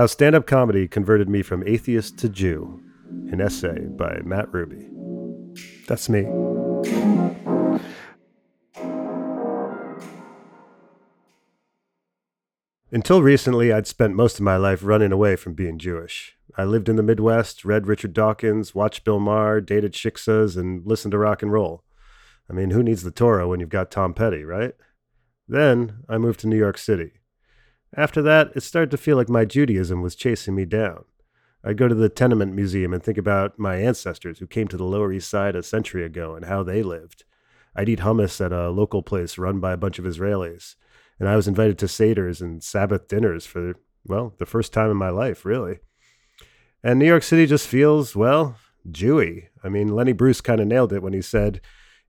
How Stand Up Comedy Converted Me from Atheist to Jew, an essay by Matt Ruby. That's me. Until recently, I'd spent most of my life running away from being Jewish. I lived in the Midwest, read Richard Dawkins, watched Bill Maher, dated shiksas, and listened to rock and roll. I mean, who needs the Torah when you've got Tom Petty, right? Then I moved to New York City. After that, it started to feel like my Judaism was chasing me down. I'd go to the Tenement Museum and think about my ancestors who came to the Lower East Side a century ago and how they lived. I'd eat hummus at a local place run by a bunch of Israelis, and I was invited to Seder's and Sabbath dinners for, well, the first time in my life, really. And New York City just feels, well, Jewy. I mean, Lenny Bruce kind of nailed it when he said,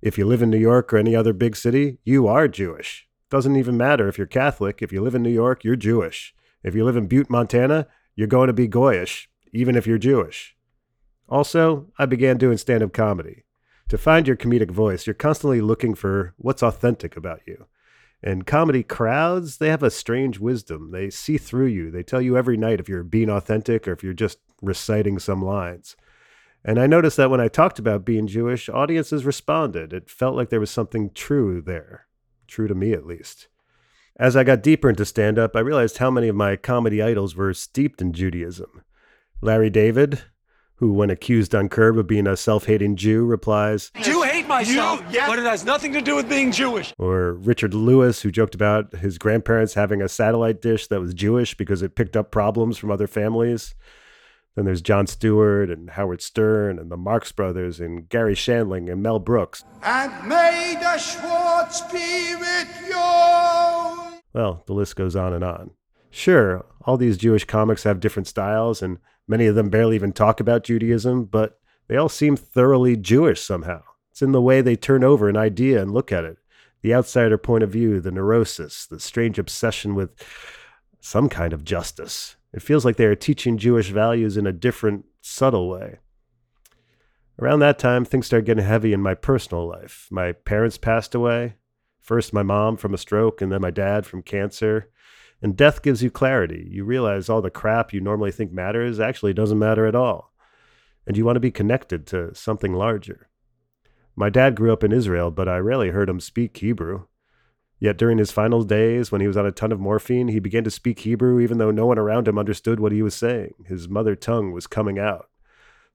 if you live in New York or any other big city, you are Jewish. Doesn't even matter if you're Catholic. If you live in New York, you're Jewish. If you live in Butte, Montana, you're going to be Goyish, even if you're Jewish. Also, I began doing stand up comedy. To find your comedic voice, you're constantly looking for what's authentic about you. And comedy crowds, they have a strange wisdom. They see through you. They tell you every night if you're being authentic or if you're just reciting some lines. And I noticed that when I talked about being Jewish, audiences responded. It felt like there was something true there, true to me at least. As I got deeper into stand up, I realized how many of my comedy idols were steeped in Judaism. Larry David, who, when accused on Curb of being a self hating Jew, replies, You hate myself, You- yeah. but it has nothing to do with being Jewish. Or Richard Lewis, who joked about his grandparents having a satellite dish that was Jewish because it picked up problems from other families. Then there's Jon Stewart and Howard Stern and the Marx Brothers and Garry Shandling and Mel Brooks. And may the Schwartz be with you. Well, the list goes on and on. Sure, all these Jewish comics have different styles, and many of them barely even talk about Judaism, but they all seem thoroughly Jewish somehow. It's in the way they turn over an idea and look at it. The outsider point of view, the neurosis, the strange obsession with some kind of justice. It feels like they are teaching Jewish values in a different, subtle way. Around that time, things started getting heavy in my personal life. My parents passed away. First, my mom from a stroke, and then my dad from cancer. And death gives you clarity. You realize all the crap you normally think matters actually doesn't matter at all. And you want to be connected to something larger. My dad grew up in Israel, but I rarely heard him speak Hebrew. Yet during his final days, when he was on a ton of morphine, he began to speak Hebrew even though no one around him understood what he was saying. His mother tongue was coming out.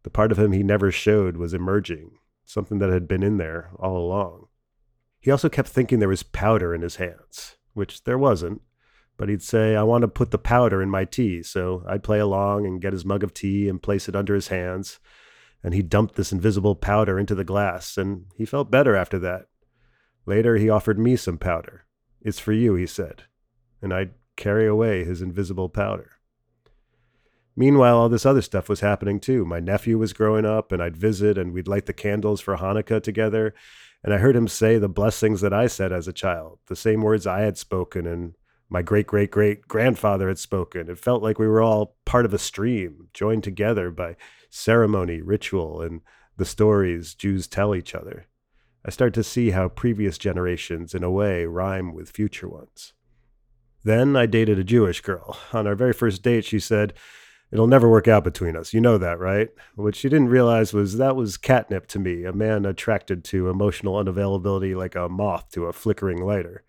The part of him he never showed was emerging, something that had been in there all along. He also kept thinking there was powder in his hands, which there wasn't. But he'd say, I want to put the powder in my tea. So I'd play along and get his mug of tea and place it under his hands. And he dumped this invisible powder into the glass, and he felt better after that. Later, he offered me some powder. It's for you, he said. And I'd carry away his invisible powder. Meanwhile, all this other stuff was happening too. My nephew was growing up, and I'd visit, and we'd light the candles for Hanukkah together. And I heard him say the blessings that I said as a child, the same words I had spoken and my great great great grandfather had spoken. It felt like we were all part of a stream, joined together by ceremony, ritual, and the stories Jews tell each other. I start to see how previous generations, in a way, rhyme with future ones. Then I dated a Jewish girl. On our very first date, she said, It'll never work out between us. You know that, right? What she didn't realize was that was catnip to me, a man attracted to emotional unavailability like a moth to a flickering lighter.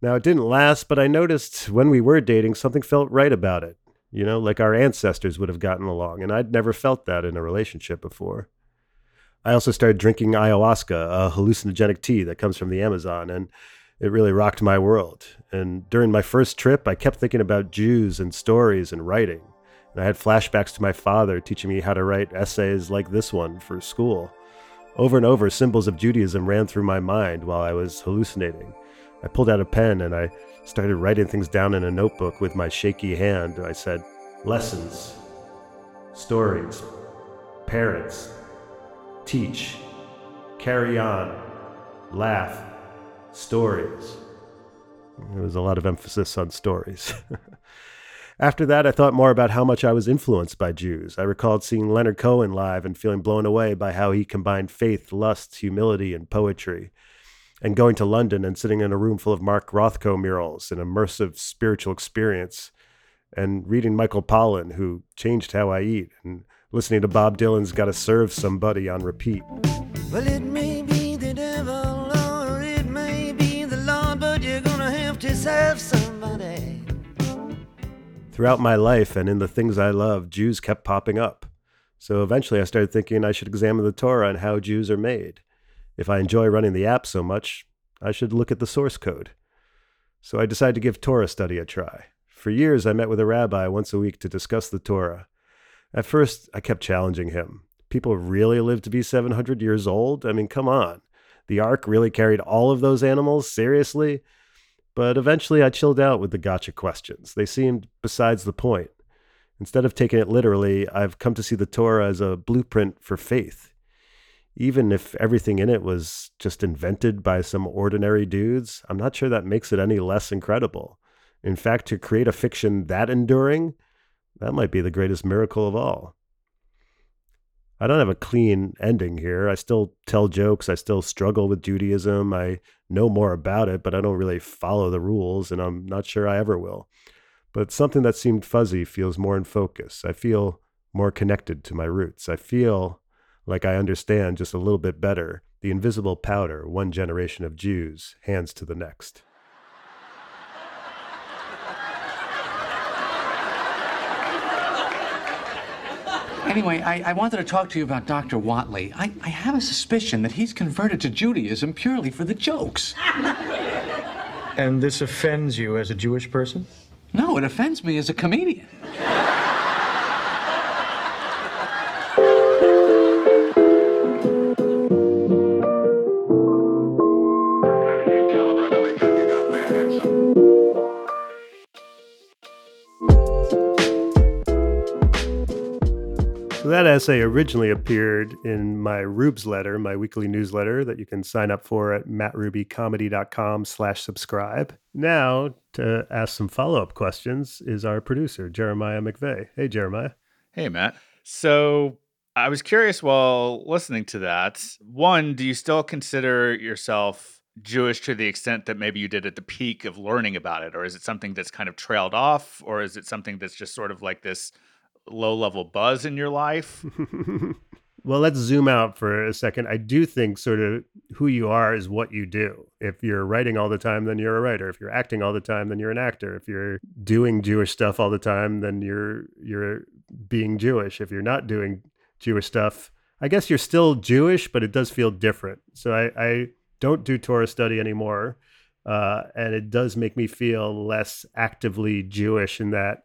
Now, it didn't last, but I noticed when we were dating, something felt right about it. You know, like our ancestors would have gotten along, and I'd never felt that in a relationship before. I also started drinking ayahuasca, a hallucinogenic tea that comes from the Amazon, and it really rocked my world. And during my first trip, I kept thinking about Jews and stories and writing. And I had flashbacks to my father teaching me how to write essays like this one for school. Over and over, symbols of Judaism ran through my mind while I was hallucinating. I pulled out a pen and I started writing things down in a notebook with my shaky hand. I said, Lessons, stories, parents, teach, carry on, laugh, stories. There was a lot of emphasis on stories. After that, I thought more about how much I was influenced by Jews. I recalled seeing Leonard Cohen live and feeling blown away by how he combined faith, lust, humility, and poetry. And going to London and sitting in a room full of Mark Rothko murals, an immersive spiritual experience. and reading Michael Pollan, who changed how I eat, and listening to Bob Dylan's Gotta Serve Somebody on repeat. Well, it may be the devil or it may be the Lord, but you're gonna have to serve somebody. Throughout my life and in the things I love, Jews kept popping up. So eventually I started thinking I should examine the Torah and how Jews are made. If I enjoy running the app so much, I should look at the source code. So I decided to give Torah study a try. For years, I met with a rabbi once a week to discuss the Torah. At first, I kept challenging him. People really live to be 700 years old? I mean, come on. The ark really carried all of those animals? Seriously? But eventually, I chilled out with the gotcha questions. They seemed besides the point. Instead of taking it literally, I've come to see the Torah as a blueprint for faith. Even if everything in it was just invented by some ordinary dudes, I'm not sure that makes it any less incredible. In fact, to create a fiction that enduring, that might be the greatest miracle of all. I don't have a clean ending here. I still tell jokes. I still struggle with Judaism. I know more about it, but I don't really follow the rules, and I'm not sure I ever will. But something that seemed fuzzy feels more in focus. I feel more connected to my roots. I feel like I understand just a little bit better the invisible powder one generation of Jews hands to the next. Anyway, I, I wanted to talk to you about Dr. Whatley. I, I have a suspicion that he's converted to Judaism purely for the jokes. And this offends you as a Jewish person? No, it offends me as a comedian. So that essay originally appeared in my Rubes letter, my weekly newsletter that you can sign up for at mattrubycomedy.com slash subscribe. Now, to ask some follow-up questions is our producer, Jeremiah McVeigh. Hey, Jeremiah. Hey, Matt. So I was curious while listening to that. One, do you still consider yourself Jewish to the extent that maybe you did at the peak of learning about it? Or is it something that's kind of trailed off? Or is it something that's just sort of like this low level buzz in your life? well, let's zoom out for a second. I do think sort of who you are is what you do. If you're writing all the time, then you're a writer. If you're acting all the time, then you're an actor. If you're doing Jewish stuff all the time, then you're you're being Jewish. If you're not doing Jewish stuff, I guess you're still Jewish, but it does feel different. So I, I don't do Torah study anymore. Uh, and it does make me feel less actively Jewish in that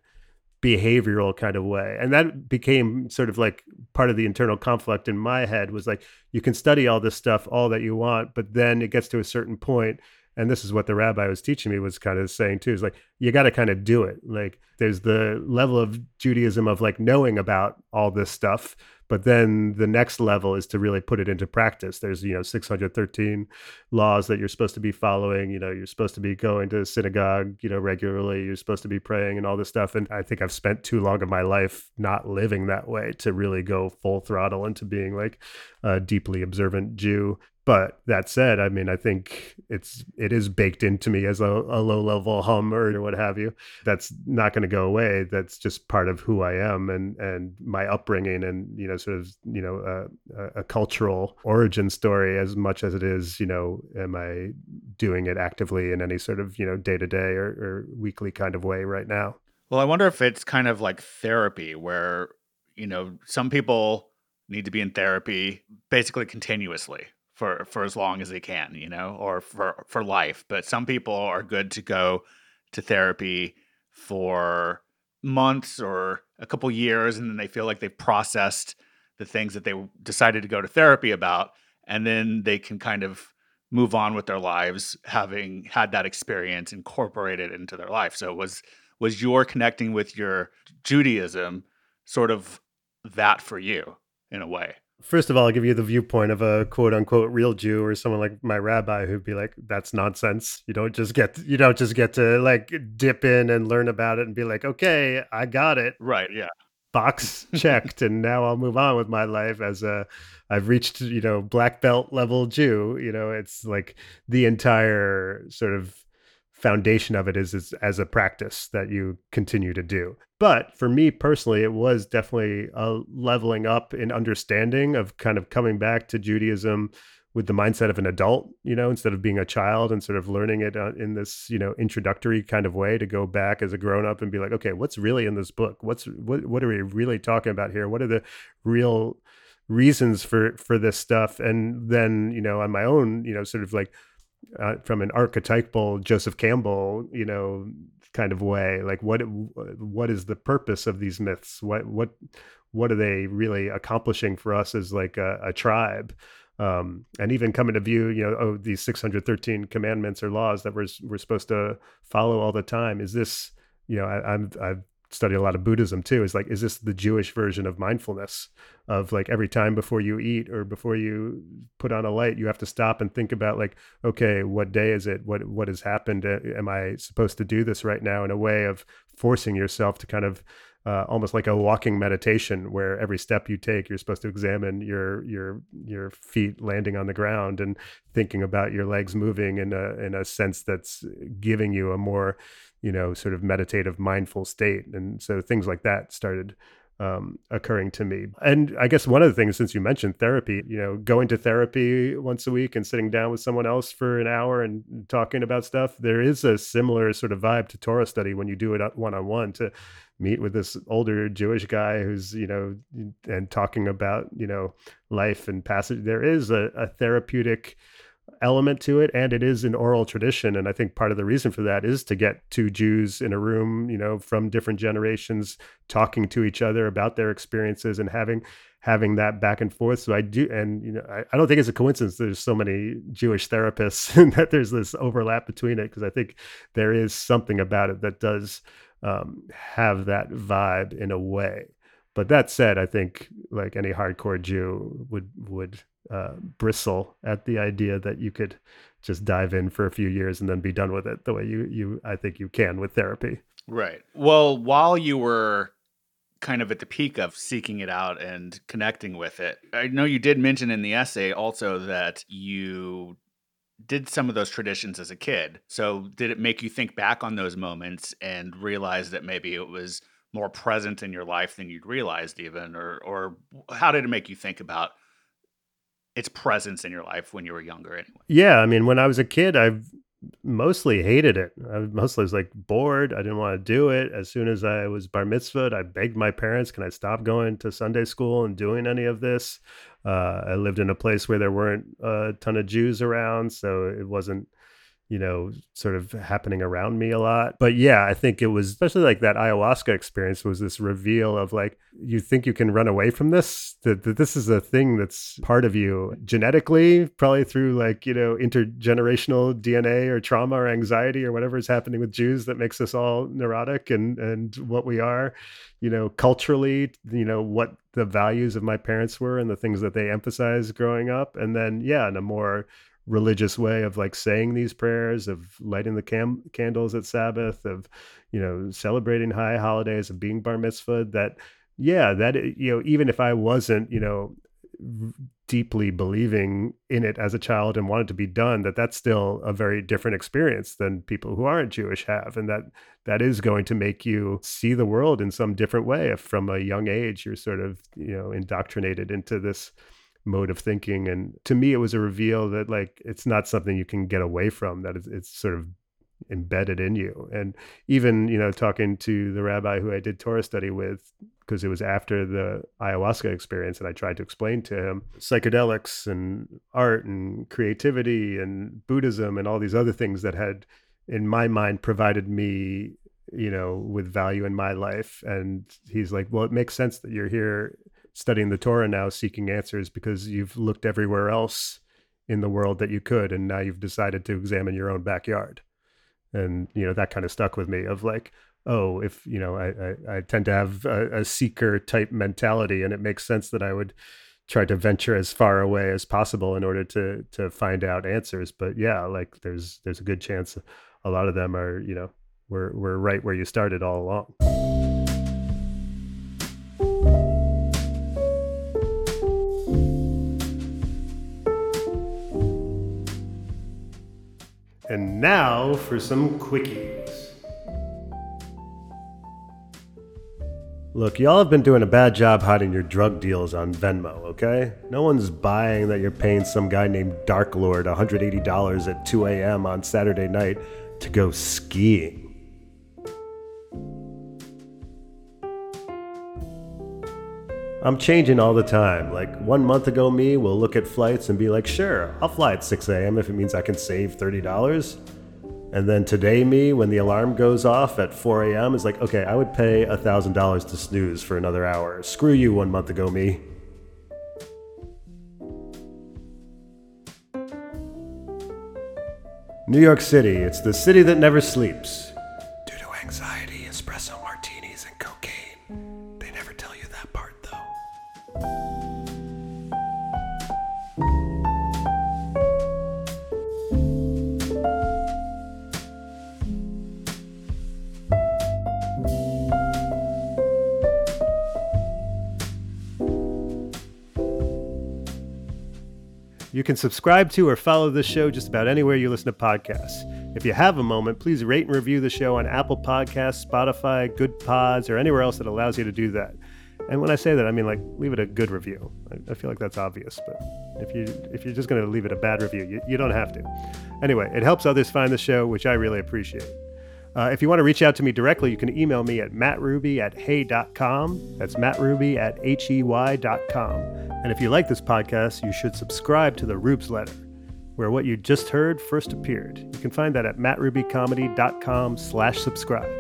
behavioral kind of way. And that became sort of like part of the internal conflict in my head was like you can study all this stuff all that you want but then it gets to a certain point and this is what the rabbi was teaching me was kind of saying too is like you got to kind of do it. Like there's the level of judaism of like knowing about all this stuff but then the next level is to really put it into practice. There's you know 613 laws that you're supposed to be following you know you're supposed to be going to synagogue you know regularly you're supposed to be praying and all this stuff and i think i've spent too long of my life not living that way to really go full throttle into being like a deeply observant jew but that said, I mean, I think it's it is baked into me as a, a low level hum or what have you. That's not going to go away. That's just part of who I am and and my upbringing and you know sort of you know a, a cultural origin story as much as it is you know am I doing it actively in any sort of you know day to day or weekly kind of way right now. Well, I wonder if it's kind of like therapy where you know some people need to be in therapy basically continuously for for as long as they can, you know, or for for life. But some people are good to go to therapy for months or a couple years and then they feel like they've processed the things that they decided to go to therapy about and then they can kind of move on with their lives having had that experience incorporated into their life. So was was your connecting with your Judaism sort of that for you in a way? First of all, I'll give you the viewpoint of a quote unquote real Jew or someone like my rabbi who'd be like, that's nonsense. You don't just get, you don't just get to like dip in and learn about it and be like, okay, I got it. Right. Yeah. Box checked. and now I'll move on with my life as a, I've reached, you know, black belt level Jew. You know, it's like the entire sort of foundation of it is, is as a practice that you continue to do. But for me personally, it was definitely a leveling up in understanding of kind of coming back to Judaism with the mindset of an adult, you know, instead of being a child and sort of learning it uh, in this, you know, introductory kind of way to go back as a grown up and be like, okay, what's really in this book? What's what what are we really talking about here? What are the real reasons for for this stuff? And then, you know, on my own, you know, sort of like uh, from an archetypal Joseph Campbell, you know, kind of way, like what what is the purpose of these myths? What what what are they really accomplishing for us as like a, a tribe? um, and even coming to view, you know, oh, these 613 commandments or laws that we're we're supposed to follow all the time. Is this, you know, I, I'm I've studied a lot of Buddhism too. Is like, is this the Jewish version of mindfulness? Of like every time before you eat or before you put on a light, you have to stop and think about like, okay, what day is it? What what has happened? Am I supposed to do this right now? In a way of forcing yourself to kind of uh, almost like a walking meditation where every step you take you're supposed to examine your your your feet landing on the ground and thinking about your legs moving in a in a sense that's giving you a more you know sort of meditative mindful state and so things like that started um, occurring to me. And I guess one of the things, since you mentioned therapy, you know, going to therapy once a week and sitting down with someone else for an hour and talking about stuff, there is a similar sort of vibe to Torah study when you do it one on one to meet with this older Jewish guy who's, you know, and talking about, you know, life and passage. There is a, a therapeutic element to it and it is an oral tradition and i think part of the reason for that is to get two jews in a room you know from different generations talking to each other about their experiences and having having that back and forth so i do and you know i, I don't think it's a coincidence there's so many jewish therapists and that there's this overlap between it because i think there is something about it that does um, have that vibe in a way. But that said, I think like any hardcore Jew would would uh, bristle at the idea that you could just dive in for a few years and then be done with it the way you you I think you can with therapy. Right. Well, while you were kind of at the peak of seeking it out and connecting with it, I know you did mention in the essay also that you did some of those traditions as a kid. So did it make you think back on those moments and realize that maybe it was more present in your life than you'd realized even or or how did it make you think about its presence in your life when you were younger anyway? Yeah, I mean when I was a kid I mostly hated it. I mostly was like bored. I didn't want to do it. As soon as I was bar mitzvahed, I begged my parents, "Can I stop going to Sunday school and doing any of this?" Uh, I lived in a place where there weren't a ton of Jews around, so it wasn't you know, sort of happening around me a lot. But yeah, I think it was especially like that ayahuasca experience was this reveal of like, you think you can run away from this, that, that this is a thing that's part of you genetically, probably through like, you know, intergenerational DNA or trauma or anxiety or whatever is happening with Jews that makes us all neurotic and, and what we are, you know, culturally, you know, what the values of my parents were and the things that they emphasized growing up. And then, yeah, in a more religious way of like saying these prayers of lighting the cam- candles at sabbath of you know celebrating high holidays of being bar mitzvah that yeah that eh, you know even if i wasn't you know deeply believing in it as a child and wanted to be done that that's still a very different experience than people who aren't jewish have and that that is going to make you see the world in some different way if from a young age you're sort of you know indoctrinated into this mode of thinking. And to me it was a reveal that like it's not something you can get away from that it's, it's sort of embedded in you. And even you know talking to the rabbi who i did torah study with because it was after the ayahuasca experience and i tried to explain to him psychedelics and art and creativity and buddhism and all these other things that had in my mind provided me you know with value in my life. And he's like well it makes sense that you're here studying the Torah now, seeking answers because you've looked everywhere else in the world that you could, and now you've decided to examine your own backyard. And you know that kind of stuck with me of like, oh, if you know, I I, I tend to have a, a seeker type mentality, and it makes sense that I would try to venture as far away as possible in order to to find out answers. But yeah, like there's there's a good chance a lot of them are you know we're we're right where you started all along. And now for some quickies. Look, y'all have been doing a bad job hiding your drug deals on Venmo, okay? No one's buying that you're paying some guy named Dark Lord $180 at 2 a.m. on Saturday night to go skiing. I'm changing all the time. Like one month ago, me will look at flights and be like, sure, I'll fly at 6 a.m. if it means I can save $30. And then today, me, when the alarm goes off at 4 a.m., is like, okay, I would pay $1,000 to snooze for another hour. Screw you one month ago, me. New York City, it's the city that never sleeps. You can subscribe to or follow this show just about anywhere you listen to podcasts. If you have a moment, please rate and review the show on Apple Podcasts, Spotify, Goodpods, or anywhere else that allows you to do that. And when I say that, I mean like leave it a good review. I, feel like that's obvious, but if you if you're just going to leave it a bad review, you, you don't have to. Anyway, it helps others find the show, which I really appreciate. Uh, if you want to reach out to me directly, you can email me at mattruby at hey.com. That's mattruby at hey.com. And if you like this podcast, you should subscribe to the Rubes Letter, where what you just heard first appeared. You can find that at mattrubycomedy.com slash subscribe.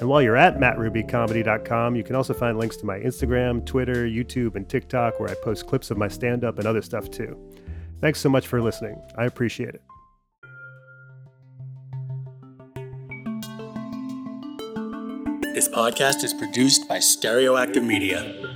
And while you're at mattrubycomedy.com, you can also find links to my Instagram, Twitter, YouTube, and TikTok, where I post clips of my stand-up and other stuff too. Thanks so much for listening. I appreciate it. This podcast is produced by Stereoactive Media.